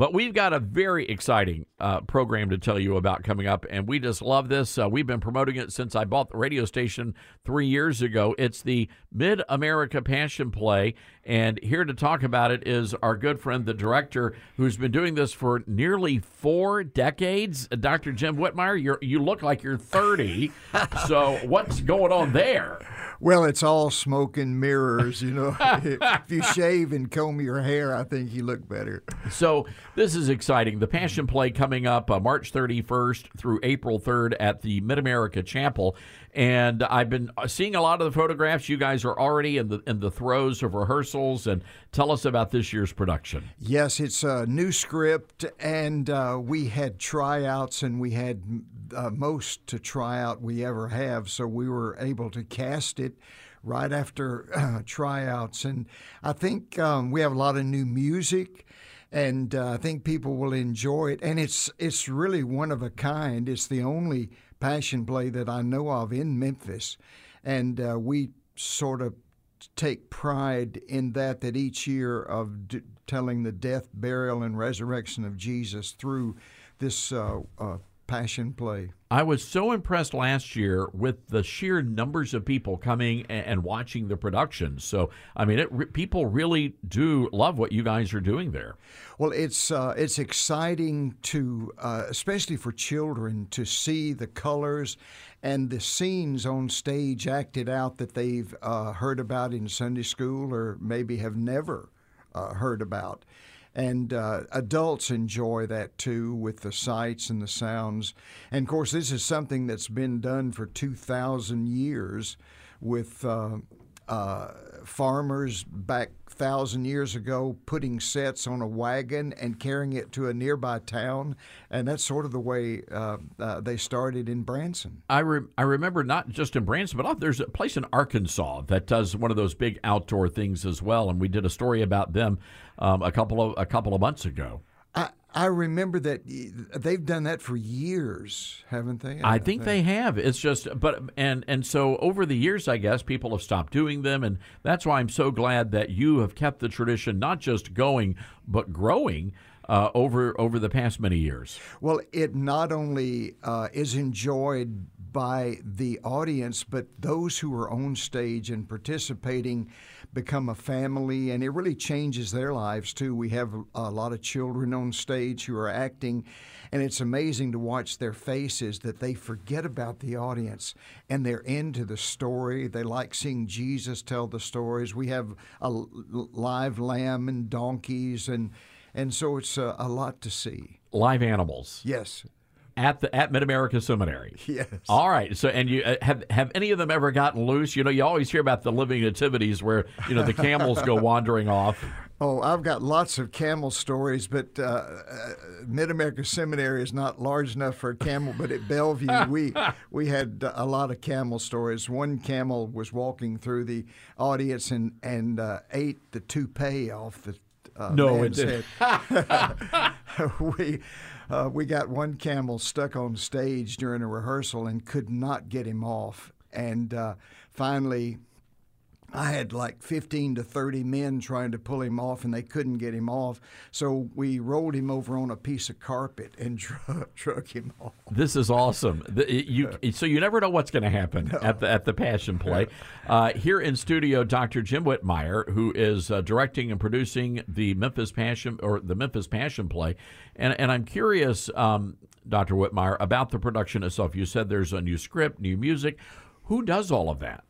But we've got a very exciting uh, program to tell you about coming up, and we just love this. Uh, we've been promoting it since I bought the radio station three years ago. It's the Mid America Passion Play, and here to talk about it is our good friend, the director, who's been doing this for nearly four decades. Uh, Dr. Jim Whitmire, you you look like you're 30. so what's going on there? Well, it's all smoke and mirrors, you know. if you shave and comb your hair, I think you look better. So this is exciting. The Passion Play coming up uh, March 31st through April 3rd at the Mid America Chapel, and I've been uh, seeing a lot of the photographs. You guys are already in the in the throes of rehearsals, and tell us about this year's production. Yes, it's a new script, and uh, we had tryouts, and we had uh, most to try out we ever have, so we were able to cast it right after uh, tryouts. And I think um, we have a lot of new music, and uh, I think people will enjoy it. And it's it's really one of a kind. It's the only passion play that I know of in Memphis, and uh, we sort of take pride in that that each year of d- telling the death, burial, and resurrection of Jesus through this uh, uh, passion play. I was so impressed last year with the sheer numbers of people coming and, watching the production. So, I mean, it, people really do love what you guys are doing there. Well, it's uh, it's exciting to, uh, especially for children, to see the colors and the scenes on stage acted out that they've uh, heard about in Sunday school or maybe have never uh, heard about and uh, adults enjoy that too with the sights and the sounds. And of course, this is something that's been done for 2,000 years with uh, uh, farmers back thousand years ago putting sets on a wagon and carrying it to a nearby town, and that's sort of the way uh, uh, they started in Branson. I re- I remember not just in Branson, but there's a place in Arkansas that does one of those big outdoor things as well, and we did a story about them um, a couple of a couple of months ago. I remember that they've done that for years, haven't they? I, I think, think, they have. It's just, but and and so over the years, I guess people have stopped doing them, and that's why I'm so glad that you have kept the tradition not just going but growing. Uh, over over the past many years. Well, it not only uh, is enjoyed by the audience, but those who are on stage and participating become a family, and it really changes their lives too. We have a lot of children on stage who are acting, and it's amazing to watch their faces that they forget about the audience and they're into the story. They like seeing Jesus tell the stories. We have a live lamb and donkeys, and and so it's a, a lot to see. Live animals. Yes at the at Mid America Seminary. Yes. All right. So, and you uh, have have any of them ever gotten loose? You know, you always hear about the living nativities where you know the camels go wandering off. Oh, I've got lots of camel stories, but uh, uh, Mid America Seminary is not large enough for a camel. But at Bellevue, we we had a lot of camel stories. One camel was walking through the audience and and uh, ate the toupee off the uh, no, it did. we uh, we got one camel stuck on stage during a rehearsal and could not get him off. And uh, finally, I had like 15 to 30 men trying to pull him off, and they couldn't get him off. So we rolled him over on a piece of carpet and drug, him off. This is awesome. The, you, so you never know what's going to happen no. at the at the Passion Play. Uh, here in studio, Dr. Jim Whitmire, who is uh, directing and producing the Memphis Passion or the Memphis Passion Play, and and I'm curious, um, Dr. Whitmire, about the production itself. You said there's a new script, new music. Who does all of that?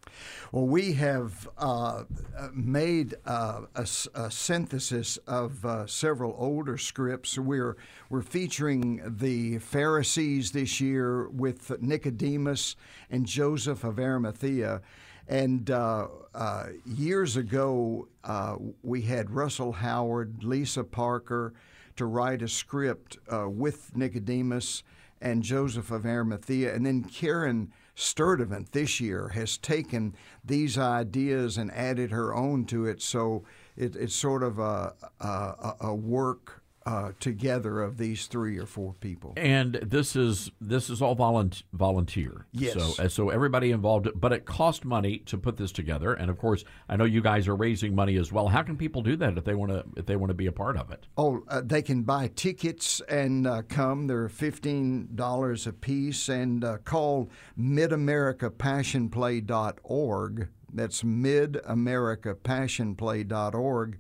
Well, we have uh, made uh, a, a, synthesis of uh, several older scripts. We're we're featuring the Pharisees this year with Nicodemus and Joseph of Arimathea. And uh, uh, years ago, uh, we had Russell Howard, Lisa Parker to write a script with Nicodemus and Joseph of Arimathea, and then Karen Sturdivant this year has taken these ideas and added her own to it. So it, it's sort of a, a, a work uh, together of these three or four people. And this is this is all volunteer. volunteer. Yes. So so everybody involved, but it cost money to put this together. And of course, I know you guys are raising money as well. How can people do that if they want to if they want to be a part of it? Oh, uh, they can buy tickets and uh, come. They're fifteen dollars a piece, and uh, call MidAmericaPassionPlay.org. That's MidAmericaPassionPlay.org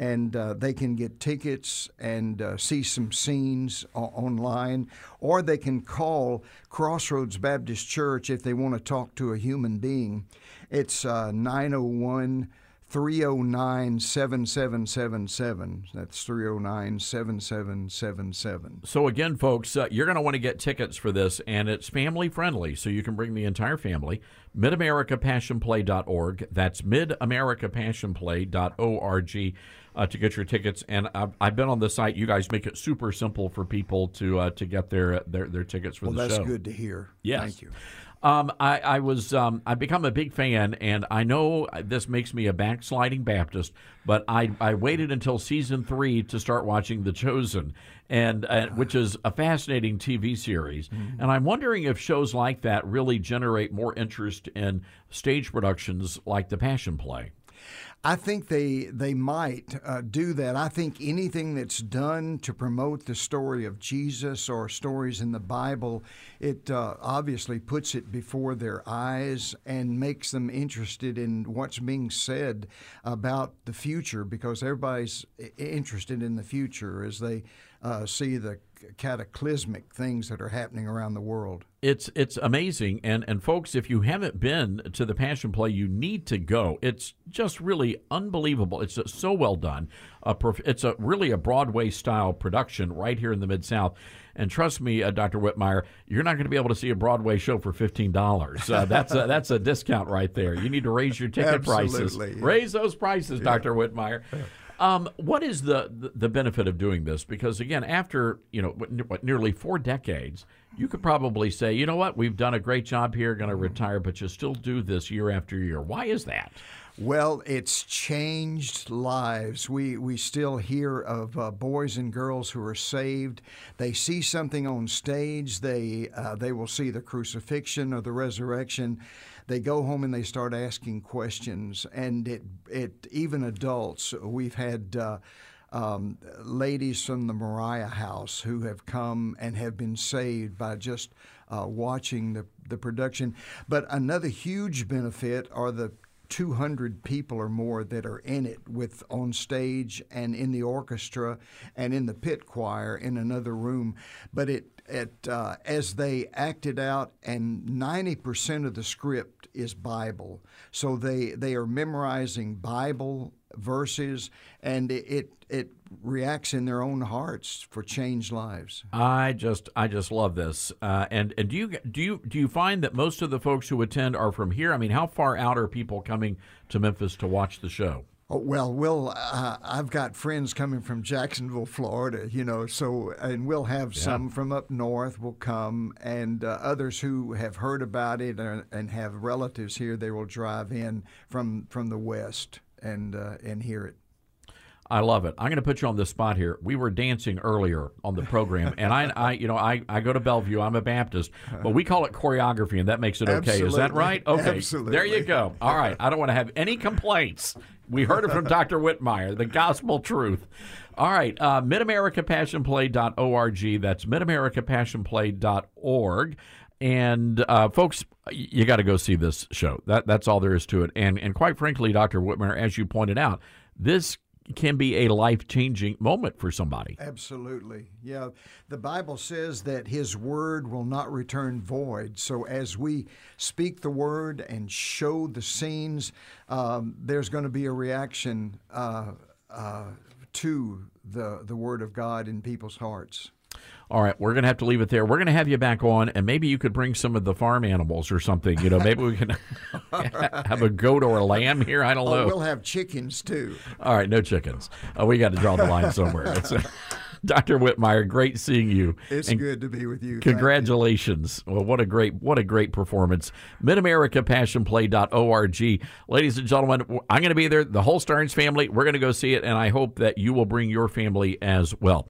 and uh, they can get tickets and uh, see some scenes o- online, or they can call Crossroads Baptist Church if they want to talk to a human being. It's uh, 901 309 7777. That's 309 7777. So, again, folks, uh, you're going to want to get tickets for this, and it's family friendly, so you can bring the entire family. MidAmericaPassionPlay.org. That's MidAmericaPassionPlay.org uh, to get your tickets. And I've, I've been on the site. You guys make it super simple for people to uh, to get their, their their tickets for well, the show. Well, that's good to hear. Yes. Thank you. Um, I, I was um, I've become a big fan, and I know this makes me a backsliding Baptist, but I, I waited until season three to start watching The Chosen, and uh, which is a fascinating TV series. Mm-hmm. And I'm wondering if shows like that really generate more interest in stage productions like The Passion Play. I think they they might uh, do that. I think anything that's done to promote the story of Jesus or stories in the Bible, it uh, obviously puts it before their eyes and makes them interested in what's being said about the future because everybody's interested in the future as they uh, see the cataclysmic things that are happening around the world. It's it's amazing, and and folks, if you haven't been to the Passion Play, you need to go. It's just really unbelievable. It's so well done. it's a really a Broadway style production right here in the Mid South. And trust me, uh, Dr. Whitmire, you're not going to be able to see a Broadway show for fifteen dollars. Uh, that's a, that's a discount right there. You need to raise your ticket prices. Yeah. Raise those prices, yeah. Dr. Whitmire. Yeah. Um, what is the, the benefit of doing this? Because again, after you know what, nearly four decades, you could probably say, you know what, we've done a great job here, going to retire, but you still do this year after year. Why is that? Well, it's changed lives. We we still hear of uh, boys and girls who are saved. They see something on stage. They uh, they will see the crucifixion or the resurrection. They go home and they start asking questions. And it it even adults. We've had. Uh, um, ladies from the Moriah House who have come and have been saved by just uh, watching the, the production. But another huge benefit are the 200 people or more that are in it with on stage and in the orchestra and in the pit choir in another room. But it it uh, as they acted out and 90% of the script is bible. So they they are memorizing bible verses and it, it reacts in their own hearts for changed lives. I just I just love this. Uh, and and do you do you do you find that most of the folks who attend are from here? I mean, how far out are people coming to Memphis to watch the show? Oh, well, we'll. Uh, I've got friends coming from Jacksonville, Florida. You know, so and we'll have yeah. some from up north will come, and uh, others who have heard about it and, and, have relatives here. They will drive in from from the west and uh, and hear it. I love it. I'm going to put you on the spot here. We were dancing earlier on the program, and I, I, you know, I, I go to Bellevue. I'm a Baptist, but we call it choreography, and that makes it okay. Absolutely. Is that right? Okay. Absolutely. There you go. All right. I don't want to have any complaints. We heard it from Dr. Whitmire, the gospel truth. All right. Uh, MidAmericaPassionPlay.org. That's MidAmericaPassionPlay.org. And uh, folks, you got to go see this show. That that's all there is to it. And and quite frankly, Dr. Whitmire, as you pointed out, this can be a life changing moment for somebody. Absolutely. Yeah. The Bible says that His word will not return void. So as we speak the word and show the scenes, um, there's going to be a reaction uh, uh, to the, the word of God in people's hearts. All right, we're going to have to leave it there. We're going to have you back on, and maybe you could bring some of the farm animals or something. You know, maybe we can have a goat or a lamb here. I don't oh, know. We'll have chickens too. All right, no chickens. Uh, we got to draw the line somewhere. Uh, Dr. Whitmire, great seeing you. It's and good to be with you. Congratulations. You. Well, what a great what a great performance. MidAmericaPassionPlay.org. Ladies and gentlemen, I'm going to be there. The whole Starnes family, we're going to go see it, and I hope that you will bring your family as well.